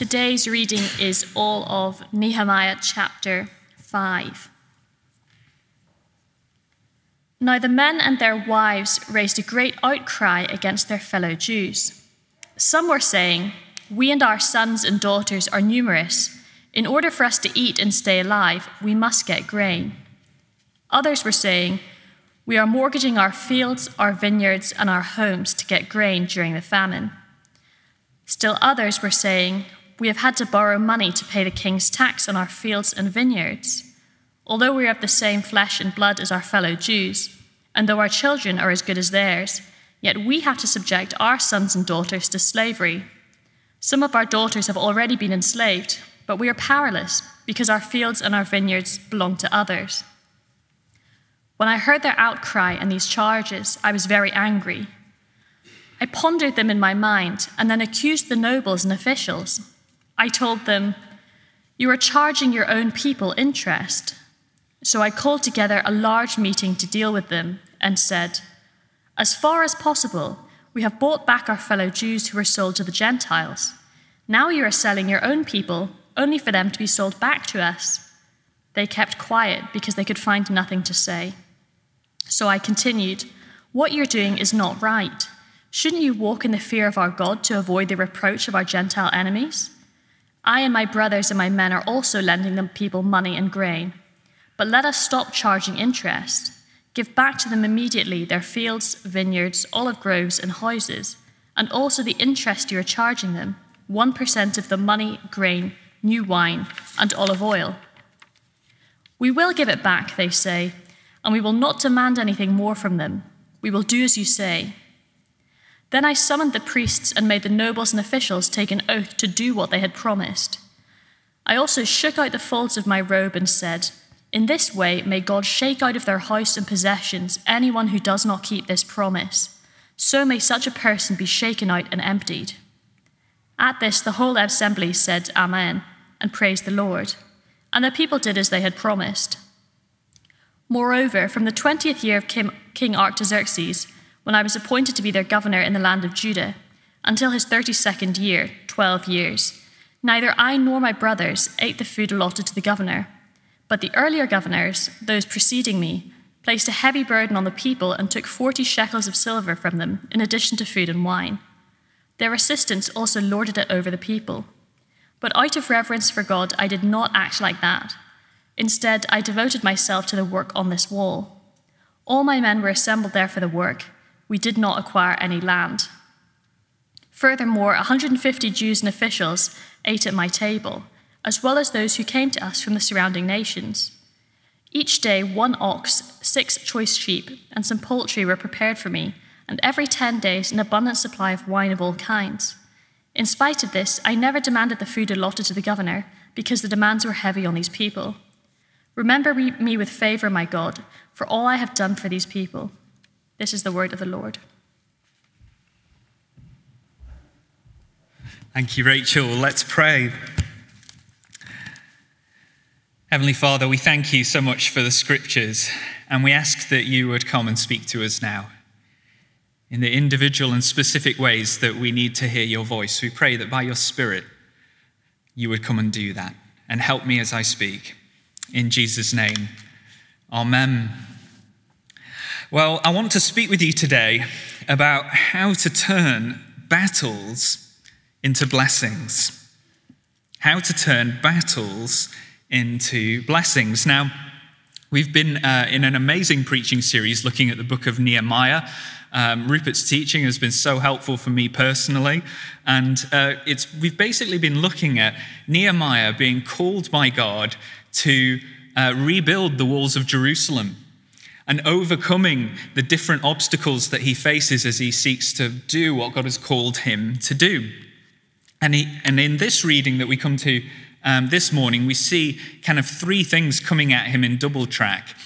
Today's reading is all of Nehemiah chapter 5. Now the men and their wives raised a great outcry against their fellow Jews. Some were saying, We and our sons and daughters are numerous. In order for us to eat and stay alive, we must get grain. Others were saying, We are mortgaging our fields, our vineyards, and our homes to get grain during the famine. Still others were saying, We have had to borrow money to pay the king's tax on our fields and vineyards. Although we are of the same flesh and blood as our fellow Jews, and though our children are as good as theirs, yet we have to subject our sons and daughters to slavery. Some of our daughters have already been enslaved, but we are powerless because our fields and our vineyards belong to others. When I heard their outcry and these charges, I was very angry. I pondered them in my mind and then accused the nobles and officials. I told them, You are charging your own people interest. So I called together a large meeting to deal with them and said, As far as possible, we have bought back our fellow Jews who were sold to the Gentiles. Now you are selling your own people only for them to be sold back to us. They kept quiet because they could find nothing to say. So I continued, What you're doing is not right. Shouldn't you walk in the fear of our God to avoid the reproach of our Gentile enemies? I and my brothers and my men are also lending the people money and grain. But let us stop charging interest. Give back to them immediately their fields, vineyards, olive groves, and houses, and also the interest you are charging them 1% of the money, grain, new wine, and olive oil. We will give it back, they say, and we will not demand anything more from them. We will do as you say. Then I summoned the priests and made the nobles and officials take an oath to do what they had promised. I also shook out the folds of my robe and said, in this way, may God shake out of their house and possessions anyone who does not keep this promise. So may such a person be shaken out and emptied. At this, the whole assembly said, Amen, and praised the Lord. And the people did as they had promised. Moreover, from the twentieth year of King Artaxerxes, when I was appointed to be their governor in the land of Judah, until his thirty second year, twelve years, neither I nor my brothers ate the food allotted to the governor but the earlier governors, those preceding me, placed a heavy burden on the people and took 40 shekels of silver from them, in addition to food and wine. Their assistants also lorded it over the people. But out of reverence for God, I did not act like that. Instead, I devoted myself to the work on this wall. All my men were assembled there for the work. We did not acquire any land. Furthermore, 150 Jews and officials ate at my table as well as those who came to us from the surrounding nations. Each day, one ox, six choice sheep, and some poultry were prepared for me, and every ten days, an abundant supply of wine of all kinds. In spite of this, I never demanded the food allotted to the governor, because the demands were heavy on these people. Remember me with favor, my God, for all I have done for these people. This is the word of the Lord. Thank you, Rachel. Let's pray. Heavenly Father, we thank you so much for the scriptures, and we ask that you would come and speak to us now in the individual and specific ways that we need to hear your voice. We pray that by your Spirit, you would come and do that and help me as I speak. In Jesus' name, Amen. Well, I want to speak with you today about how to turn battles into blessings. How to turn battles into blessings. Now, we've been uh, in an amazing preaching series looking at the book of Nehemiah. Um, Rupert's teaching has been so helpful for me personally. And uh, it's, we've basically been looking at Nehemiah being called by God to uh, rebuild the walls of Jerusalem and overcoming the different obstacles that he faces as he seeks to do what God has called him to do. And, he, and in this reading that we come to um, this morning, we see kind of three things coming at him in double track.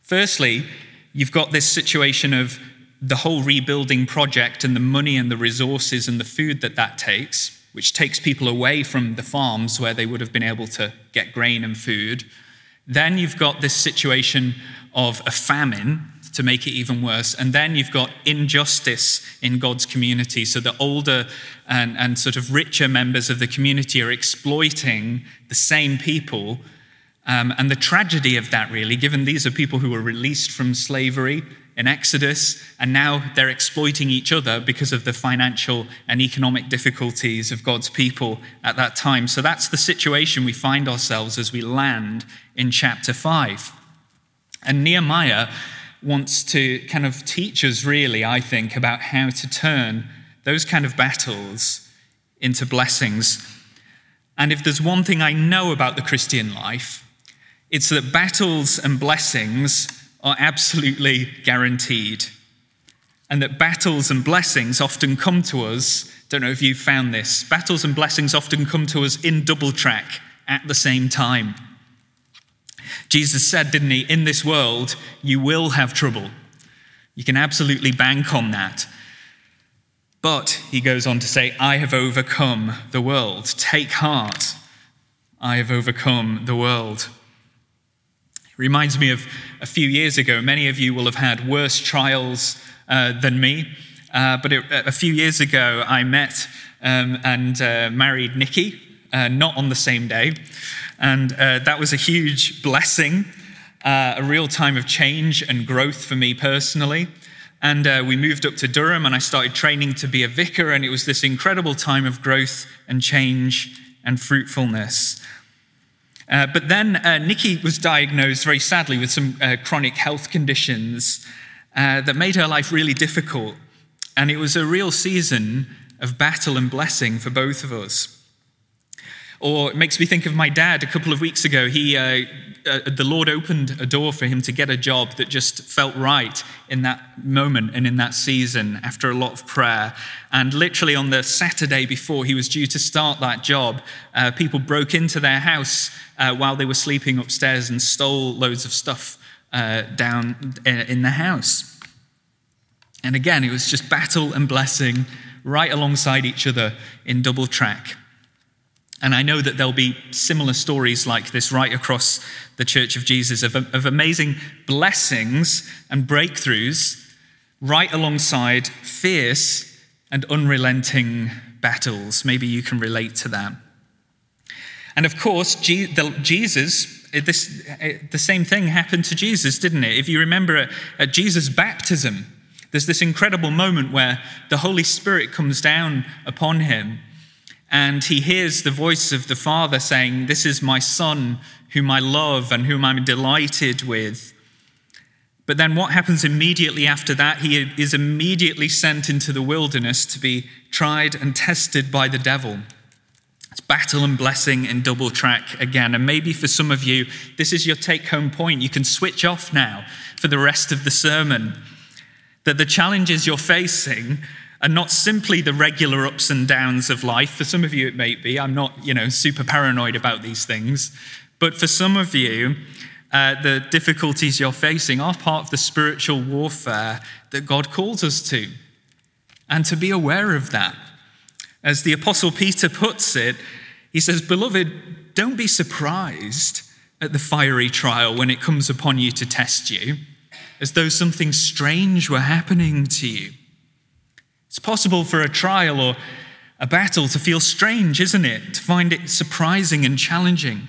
Firstly, you've got this situation of the whole rebuilding project and the money and the resources and the food that that takes, which takes people away from the farms where they would have been able to get grain and food. Then you've got this situation of a famine to make it even worse. And then you've got injustice in God's community. So the older and, and sort of richer members of the community are exploiting the same people. Um, and the tragedy of that, really, given these are people who were released from slavery in Exodus, and now they're exploiting each other because of the financial and economic difficulties of God's people at that time. So that's the situation we find ourselves as we land in chapter 5. And Nehemiah wants to kind of teach us, really, I think, about how to turn those kind of battles into blessings. And if there's one thing I know about the Christian life, it's that battles and blessings are absolutely guaranteed. And that battles and blessings often come to us, don't know if you've found this, battles and blessings often come to us in double track at the same time. Jesus said, didn't he, in this world, you will have trouble. You can absolutely bank on that. But he goes on to say, I have overcome the world. Take heart. I have overcome the world. It reminds me of a few years ago. Many of you will have had worse trials uh, than me. Uh, but it, a few years ago, I met um, and uh, married Nikki, uh, not on the same day. And uh, that was a huge blessing, uh, a real time of change and growth for me personally. And we moved up to Durham, and I started training to be a vicar. And it was this incredible time of growth and change and fruitfulness. Uh, but then uh, Nikki was diagnosed very sadly with some uh, chronic health conditions uh, that made her life really difficult. And it was a real season of battle and blessing for both of us. Or it makes me think of my dad a couple of weeks ago. He, uh, uh, the Lord opened a door for him to get a job that just felt right in that moment and in that season after a lot of prayer. And literally on the Saturday before he was due to start that job, uh, people broke into their house uh, while they were sleeping upstairs and stole loads of stuff uh, down in the house. And again, it was just battle and blessing right alongside each other in double track. And I know that there'll be similar stories like this right across the Church of Jesus of, of amazing blessings and breakthroughs right alongside fierce and unrelenting battles. Maybe you can relate to that. And of course, Jesus, uh, this, uh, the same thing happened to Jesus, didn't it? If you remember at, at Jesus' baptism, there's this incredible moment where the Holy Spirit comes down upon him and he hears the voice of the Father saying, This is my Son, whom I love and whom I'm delighted with. But then what happens immediately after that? He is immediately sent into the wilderness to be tried and tested by the devil. It's battle and blessing in double track again. And maybe for some of you, this is your take home point. You can switch off now for the rest of the sermon. That the challenges you're facing and not simply the regular ups and downs of life. For some of you, it may be. I'm not, you know, super paranoid about these things. But for some of you, uh, the difficulties you're facing are part of the spiritual warfare that God calls us to. And to be aware of that. As the Apostle Peter puts it, he says, Beloved, don't be surprised at the fiery trial when it comes upon you to test you, as though something strange were happening to you. It's possible for a trial or a battle to feel strange, isn't it? To find it surprising and challenging.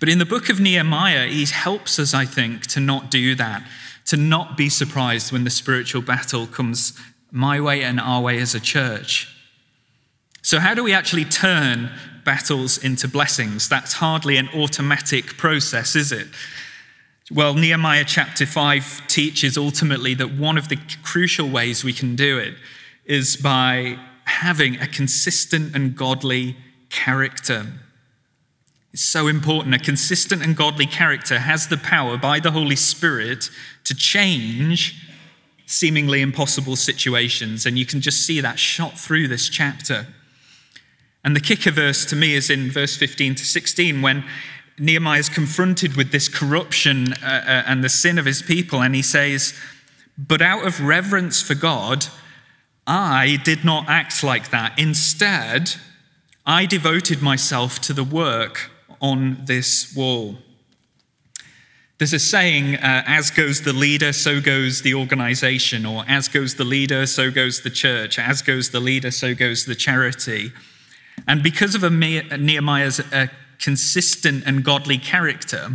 But in the book of Nehemiah, he helps us, I think, to not do that, to not be surprised when the spiritual battle comes my way and our way as a church. So, how do we actually turn battles into blessings? That's hardly an automatic process, is it? Well, Nehemiah chapter 5 teaches ultimately that one of the crucial ways we can do it is by having a consistent and godly character. It's so important. A consistent and godly character has the power by the Holy Spirit to change seemingly impossible situations. And you can just see that shot through this chapter. And the kicker verse to me is in verse 15 to 16 when Nehemiah is confronted with this corruption uh, uh, and the sin of his people, and he says, But out of reverence for God, I did not act like that. Instead, I devoted myself to the work on this wall. There's a saying, uh, as goes the leader, so goes the organization, or as goes the leader, so goes the church, as goes the leader, so goes the charity. And because of Nehemiah's uh, consistent and godly character,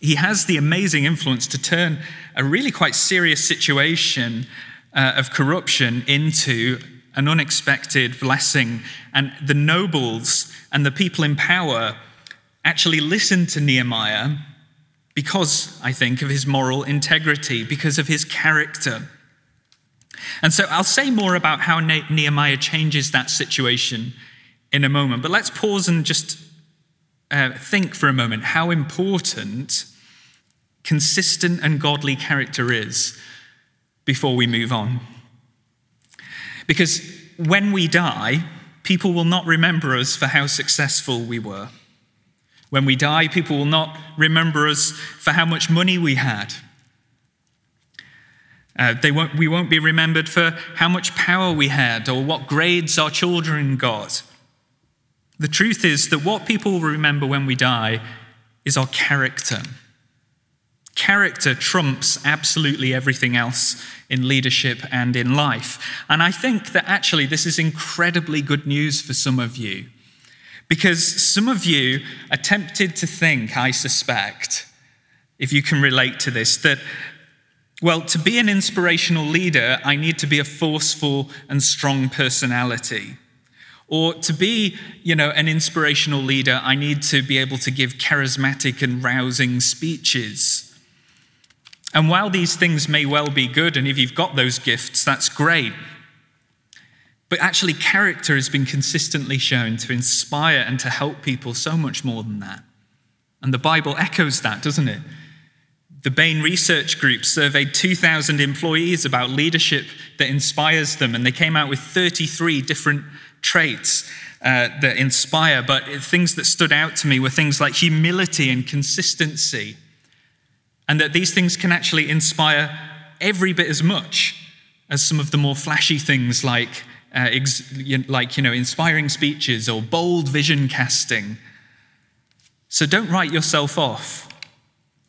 he has the amazing influence to turn a really quite serious situation uh, of corruption into an unexpected blessing. And the nobles and the people in power actually listened to Nehemiah because, I think, of his moral integrity, because of his character. And so I'll say more about how Nehemiah changes that situation in a moment. But let's pause and just uh, think for a moment how important consistent and godly character is before we move on. Because when we die, people will not remember us for how successful we were. When we die, people will not remember us for how much money we had. Uh, they won't, we won't be remembered for how much power we had or what grades our children got. The truth is that what people will remember when we die is our character. Character trumps absolutely everything else in leadership and in life. And I think that actually this is incredibly good news for some of you. Because some of you are tempted to think, I suspect, if you can relate to this, that, well, to be an inspirational leader, I need to be a forceful and strong personality. Or to be, you know, an inspirational leader, I need to be able to give charismatic and rousing speeches. And while these things may well be good, and if you've got those gifts, that's great. But actually, character has been consistently shown to inspire and to help people so much more than that. And the Bible echoes that, doesn't it? The Bain Research Group surveyed 2,000 employees about leadership that inspires them, and they came out with 33 different traits uh, that inspire. But things that stood out to me were things like humility and consistency, and that these things can actually inspire every bit as much as some of the more flashy things like uh, ex- like, you know, inspiring speeches or bold vision casting. So don't write yourself off.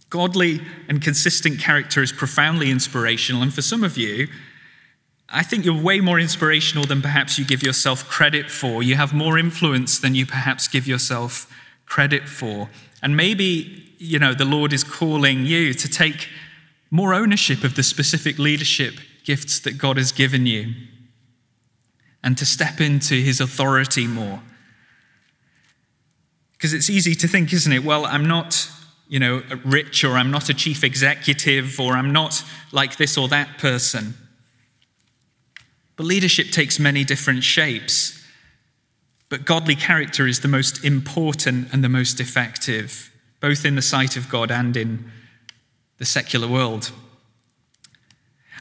Godly and consistent character is profoundly inspirational. And for some of you, I think you're way more inspirational than perhaps you give yourself credit for. You have more influence than you perhaps give yourself credit for. And maybe, you know, the Lord is calling you to take more ownership of the specific leadership gifts that God has given you and to step into his authority more. Because it's easy to think, isn't it? Well, I'm not, you know, rich or I'm not a chief executive or I'm not like this or that person. But leadership takes many different shapes. But godly character is the most important and the most effective, both in the sight of God and in the secular world.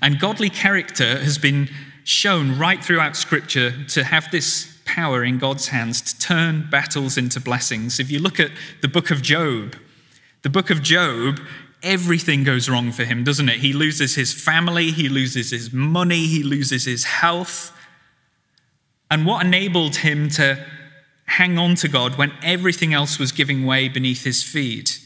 And godly character has been shown right throughout Scripture to have this power in God's hands to turn battles into blessings. If you look at the book of Job, the book of Job, everything goes wrong for him, doesn't it? He loses his family, he loses his money, he loses his health. And what enabled him to hang on to God when everything else was giving way beneath his feet?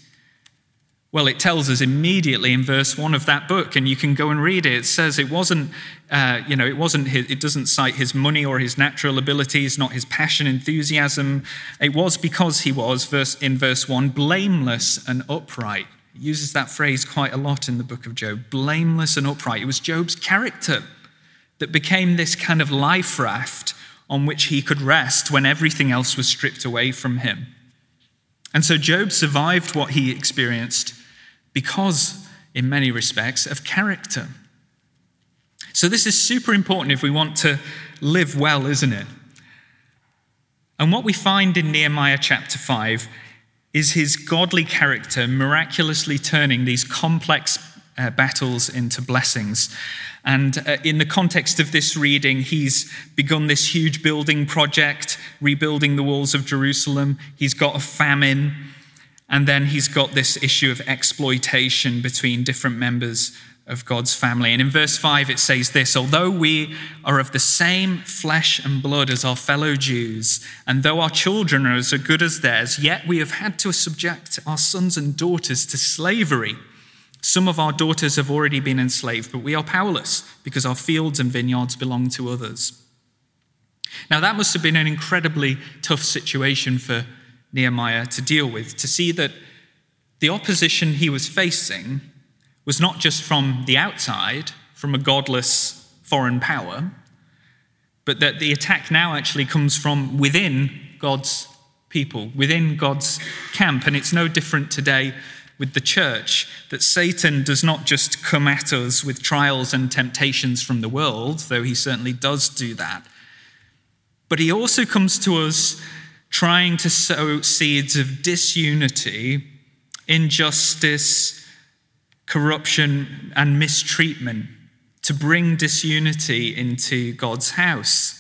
Well, it tells us immediately in verse one of that book, and you can go and read it. It says it wasn't, uh, you know, it wasn't. His, it doesn't cite his money or his natural abilities, not his passion, enthusiasm. It was because he was, verse in verse one, blameless and upright. Uses that phrase quite a lot in the book of Job. Blameless and upright. It was Job's character that became this kind of life raft on which he could rest when everything else was stripped away from him. And so Job survived what he experienced because, in many respects, of character. So, this is super important if we want to live well, isn't it? And what we find in Nehemiah chapter 5 is his godly character miraculously turning these complex uh, battles into blessings. And uh, in the context of this reading, he's begun this huge building project, rebuilding the walls of Jerusalem. He's got a famine. And then he's got this issue of exploitation between different members of God's family. And in verse 5, it says this Although we are of the same flesh and blood as our fellow Jews, and though our children are as good as theirs, yet we have had to subject our sons and daughters to slavery. Some of our daughters have already been enslaved, but we are powerless because our fields and vineyards belong to others. Now, that must have been an incredibly tough situation for Nehemiah to deal with, to see that the opposition he was facing was not just from the outside, from a godless foreign power, but that the attack now actually comes from within God's people, within God's camp. And it's no different today with the church, that Satan does not just come at us with trials and temptations from the world, though he certainly does do that, but he also comes to us trying to sow seeds of disunity, injustice, corruption, and mistreatment to bring disunity into God's house.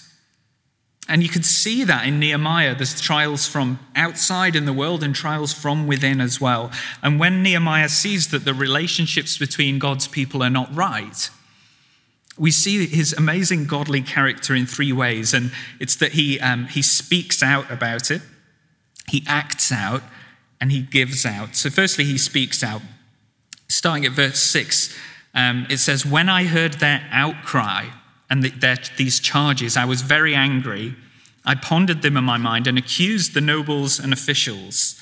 And you could see that in Nehemiah. There's trials from outside in the world and trials from within as well. And when Nehemiah sees that the relationships between God's people are not right, we see his amazing godly character in three ways. And it's that he, um, he speaks out about it, he acts out, and he gives out. So, firstly, he speaks out. Starting at verse 6, um, it says, When I heard their outcry and the, their, these charges, I was very angry. I pondered them in my mind and accused the nobles and officials.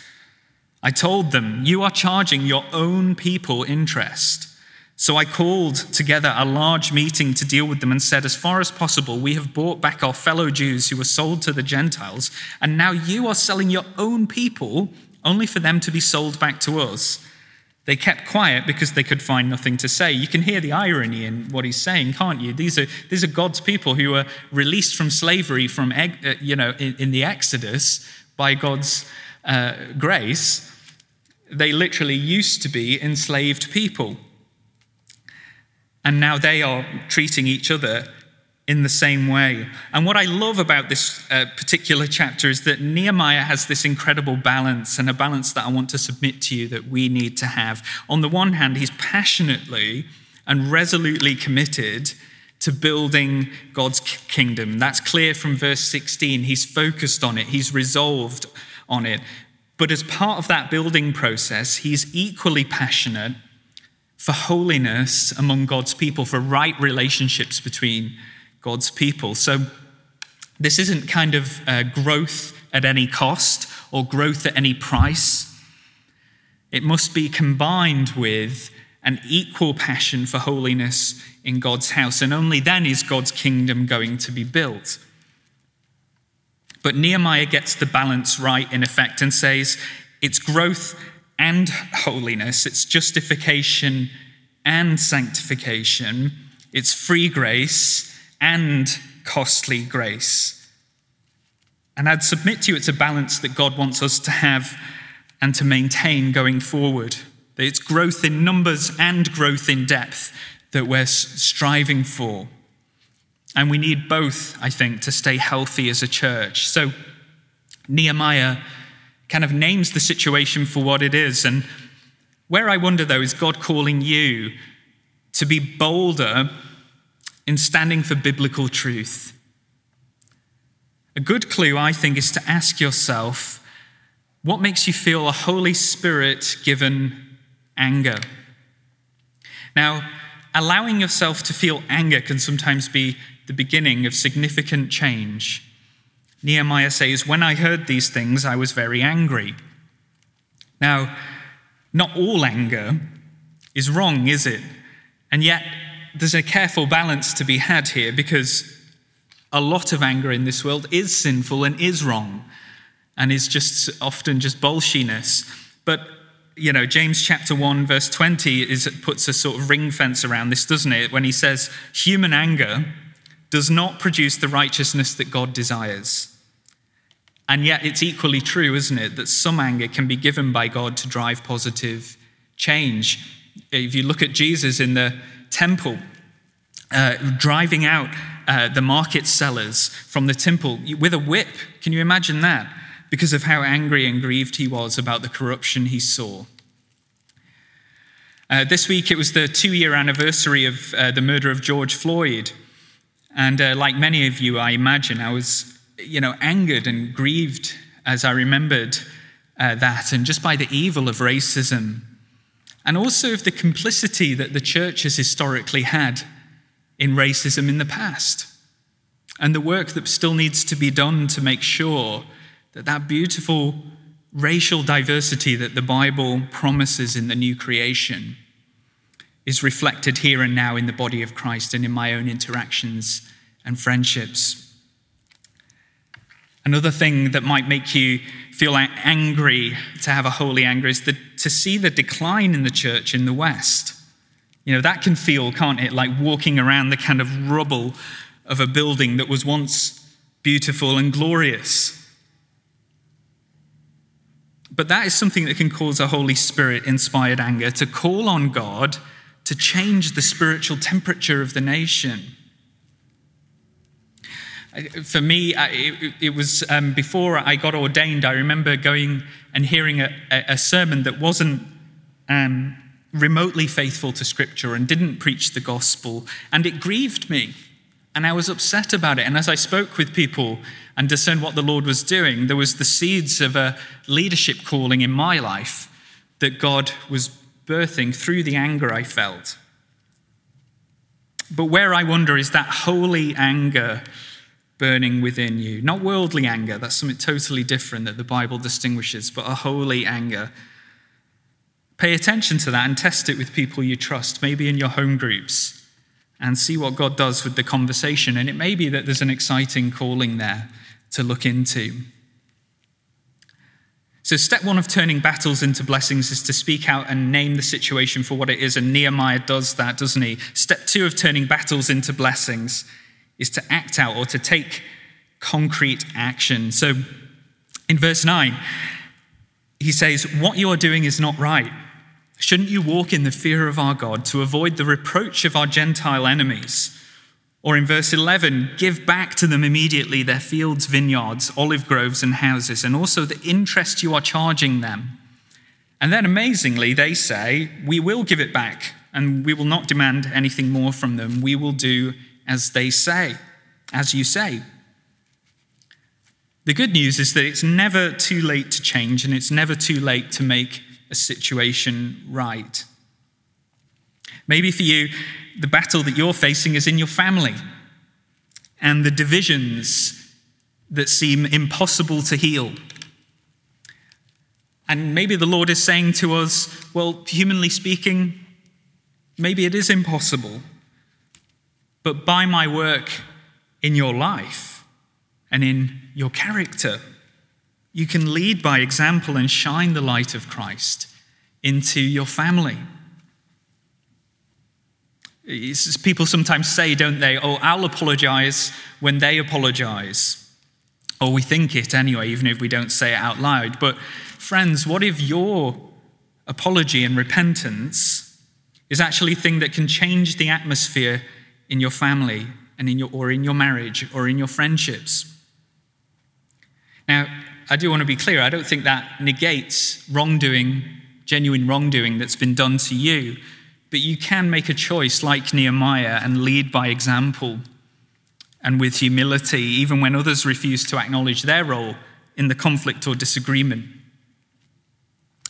I told them, You are charging your own people interest. So I called together a large meeting to deal with them and said, As far as possible, we have bought back our fellow Jews who were sold to the Gentiles, and now you are selling your own people only for them to be sold back to us. They kept quiet because they could find nothing to say. You can hear the irony in what he's saying, can't you? These are, these are God's people who were released from slavery from, uh, you know, in, in the Exodus by God's uh, grace. They literally used to be enslaved people. And now they are treating each other in the same way. And what I love about this uh, particular chapter is that Nehemiah has this incredible balance, and a balance that I want to submit to you that we need to have. On the one hand, he's passionately and resolutely committed to building God's kingdom. That's clear from verse 16. He's focused on it, he's resolved on it. But as part of that building process, he's equally passionate for holiness among God's people, for right relationships between God's people. So this isn't kind of uh, growth at any cost or growth at any price. It must be combined with an equal passion for holiness in God's house, and only then is God's kingdom going to be built. But Nehemiah gets the balance right in effect and says it's growth and holiness, it's justification and sanctification, it's free grace and costly grace. And I'd submit to you it's a balance that God wants us to have and to maintain going forward. It's growth in numbers and growth in depth that we're striving for. And we need both, I think, to stay healthy as a church. So Nehemiah kind of names the situation for what it is. And where I wonder, though, is God calling you to be bolder in standing for biblical truth? A good clue, I think, is to ask yourself what makes you feel a Holy Spirit given anger? Now, allowing yourself to feel anger can sometimes be the beginning of significant change. Nehemiah says, When I heard these things, I was very angry. Now, not all anger is wrong, is it? And yet, there's a careful balance to be had here because a lot of anger in this world is sinful and is wrong and is just often just bolshiness. But you know, James chapter 1, verse 20 is, puts a sort of ring fence around this, doesn't it? When he says, human anger does not produce the righteousness that God desires. And yet, it's equally true, isn't it, that some anger can be given by God to drive positive change. If you look at Jesus in the temple, uh, driving out uh, the market sellers from the temple with a whip, can you imagine that? Because of how angry and grieved he was about the corruption he saw. Uh, this week it was the two year anniversary of uh, the murder of George Floyd. And uh, like many of you, I imagine, I was, you know, angered and grieved as I remembered uh, that, and just by the evil of racism, and also of the complicity that the church has historically had in racism in the past, and the work that still needs to be done to make sure that that beautiful racial diversity that the Bible promises in the new creation is reflected here and now in the body of Christ and in my own interactions and friendships. Another thing that might make you feel angry to have a holy anger is the, to see the decline in the church in the West. You know, that can feel, can't it, like walking around the kind of rubble of a building that was once beautiful and glorious. But that is something that can cause a Holy Spirit inspired anger to call on God to change the spiritual temperature of the nation. For me, it was um, before I got ordained, I remember going and hearing a, a sermon that wasn't um, remotely faithful to Scripture and didn't preach the gospel, and it grieved me. And I was upset about it. And as I spoke with people and discerned what the Lord was doing, there was the seeds of a leadership calling in my life that God was birthing through the anger I felt. But where I wonder is that holy anger burning within you. Not worldly anger, that's something totally different that the Bible distinguishes, but a holy anger. Pay attention to that and test it with people you trust, maybe in your home groups and see what God does with the conversation. And it may be that there's an exciting calling there to look into. So, step one of turning battles into blessings is to speak out and name the situation for what it is. And Nehemiah does that, doesn't he? Step two of turning battles into blessings is to act out or to take concrete action. So, in verse 9, he says, What you are doing is not right. Shouldn't you walk in the fear of our God to avoid the reproach of our Gentile enemies? Or in verse 11, give back to them immediately their fields, vineyards, olive groves, and houses, and also the interest you are charging them. And then amazingly, they say, We will give it back, and we will not demand anything more from them. We will do as they say, as you say. The good news is that it's never too late to change, and it's never too late to make a situation right. Maybe for you, the battle that you're facing is in your family and the divisions that seem impossible to heal. And maybe the Lord is saying to us, well, humanly speaking, maybe it is impossible. But by my work in your life and in your character, you can lead by example and shine the light of Christ into your family. People sometimes say, don't they, oh, I'll apologize when they apologize. Or we think it anyway, even if we don't say it out loud. But, friends, what if your apology and repentance is actually a thing that can change the atmosphere in your family and in your, or in your marriage or in your friendships? Now, I do want to be clear, I don't think that negates wrongdoing, genuine wrongdoing that's been done to you. But you can make a choice like Nehemiah and lead by example and with humility, even when others refuse to acknowledge their role in the conflict or disagreement.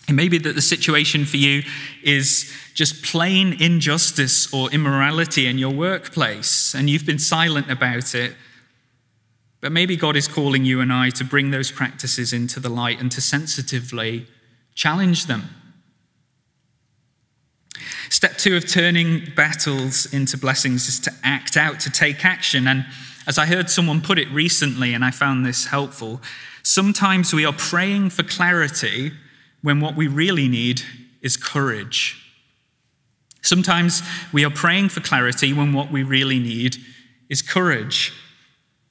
It may be that the situation for you is just plain injustice or immorality in your workplace, and you've been silent about it but maybe God is calling you and I to bring those practices into the light and to sensitively challenge them. Step two of turning battles into blessings is to act out, to take action. And as I heard someone put it recently, and I found this helpful, sometimes we are praying for clarity when what we really need is courage. Sometimes we are praying for clarity when what we really need is courage.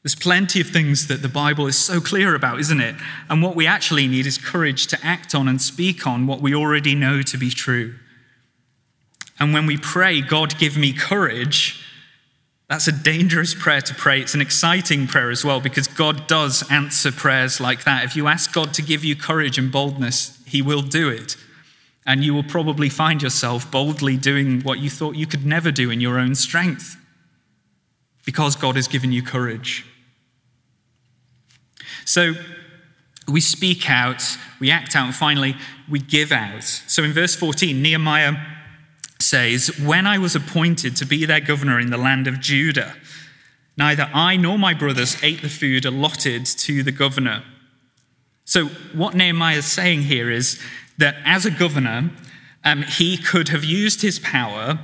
There's plenty of things that the Bible is so clear about, isn't it? And what we actually need is courage to act on and speak on what we already know to be true. And when we pray, God, give me courage, that's a dangerous prayer to pray. It's an exciting prayer as well because God does answer prayers like that. If you ask God to give you courage and boldness, He will do it. And you will probably find yourself boldly doing what you thought you could never do in your own strength because God has given you courage. So we speak out, we act out, and finally we give out. So in verse 14, Nehemiah says, When I was appointed to be their governor in the land of Judah, neither I nor my brothers ate the food allotted to the governor. So, what Nehemiah is saying here is that as a governor, um, he could have used his power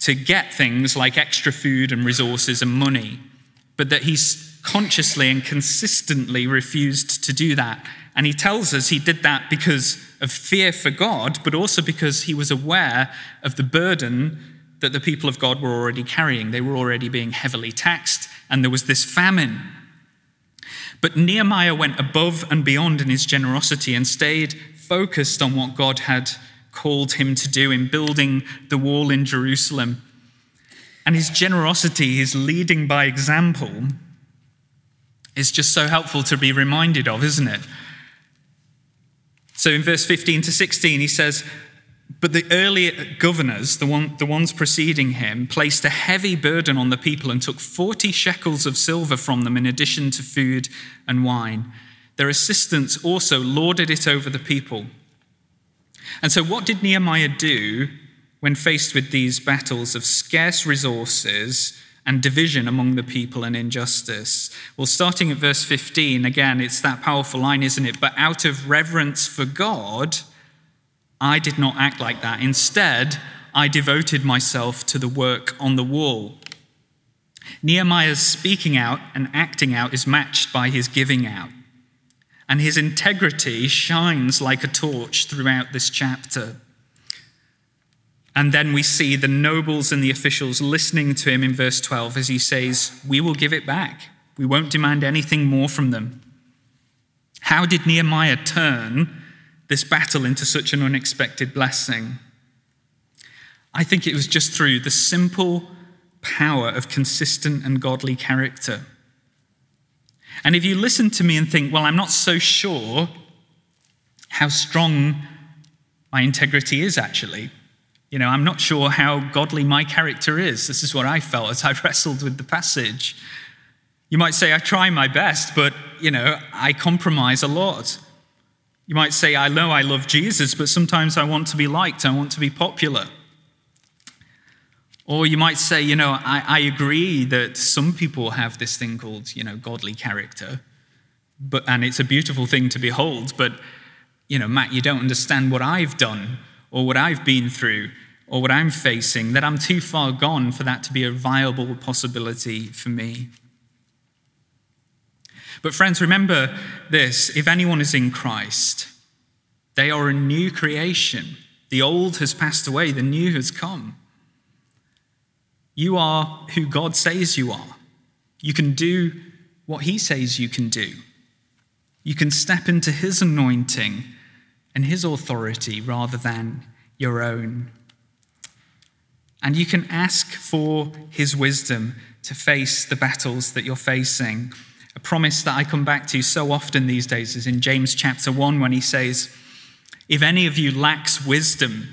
to get things like extra food and resources and money, but that he's consciously and consistently refused to do that. And he tells us he did that because of fear for God, but also because he was aware of the burden that the people of God were already carrying. They were already being heavily taxed, and there was this famine. But Nehemiah went above and beyond in his generosity and stayed focused on what God had called him to do in building the wall in Jerusalem. And his generosity, his leading by example, is just so helpful to be reminded of, isn't it? So in verse 15 to 16, he says, But the earlier governors, the, one, the ones preceding him, placed a heavy burden on the people and took 40 shekels of silver from them in addition to food and wine. Their assistants also lorded it over the people. And so, what did Nehemiah do when faced with these battles of scarce resources and division among the people and injustice? Well, starting at verse 15, again, it's that powerful line, isn't it? But out of reverence for God, I did not act like that. Instead, I devoted myself to the work on the wall. Nehemiah's speaking out and acting out is matched by his giving out and his integrity shines like a torch throughout this chapter. And then we see the nobles and the officials listening to him in verse 12 as he says, We will give it back. We won't demand anything more from them. How did Nehemiah turn this battle into such an unexpected blessing? I think it was just through the simple power of consistent and godly character. And if you listen to me and think, well, I'm not so sure how strong my integrity is actually, you know, I'm not sure how godly my character is. This is what I felt as I wrestled with the passage. You might say, I try my best, but, you know, I compromise a lot. You might say, I know I love Jesus, but sometimes I want to be liked, I want to be popular. Or you might say, you know, I, I, agree that some people have this thing called, you know, godly character, but, and it's a beautiful thing to behold, but, you know, Matt, you don't understand what I've done or what I've been through or what I'm facing, that I'm too far gone for that to be a viable possibility for me. But, friends, remember this if anyone is in Christ, they are a new creation. The old has passed away, the new has come. You are who God says you are. You can do what He says you can do. You can step into His anointing and His authority rather than your own. And you can ask for His wisdom to face the battles that you're facing. A promise that I come back to so often these days is in James chapter 1 when he says, If any of you lacks wisdom,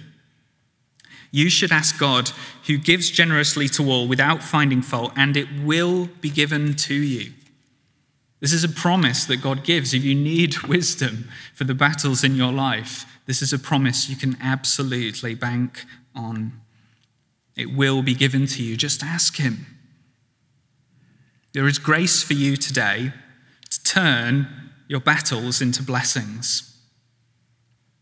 you should ask God, who gives generously to all without finding fault, and it will be given to you. This is a promise that God gives. If you need wisdom for the battles in your life, this is a promise you can absolutely bank on. It will be given to you. Just ask Him. There is grace for you today to turn your battles into blessings.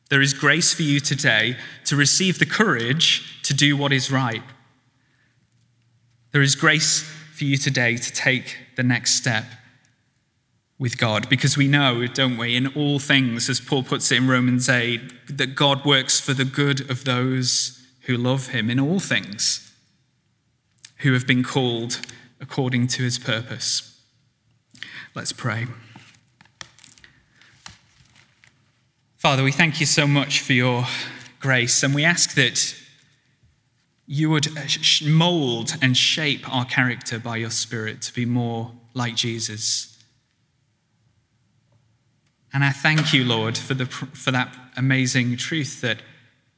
There is grace for you today to receive the courage to do what is right. There is grace for you today to take the next step with God because we know, don't we, in all things, as Paul puts it in Romans 8, that God works for the good of those who love him in all things, who have been called according to his purpose. Let's pray. Father, we thank you so much for your grace, and we ask that you would uh, mold and shape our character by your Spirit to be more like Jesus. And I thank you, Lord, for, the, for that amazing truth that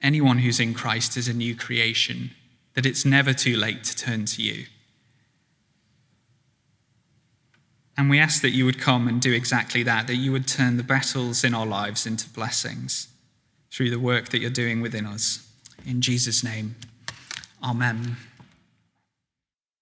anyone who's in Christ is a new creation, that it's never too late to turn to you. And we ask that you would come and do exactly that, that you would turn the battles in our lives into blessings through the work that you're doing within us. In Jesus' name, amen.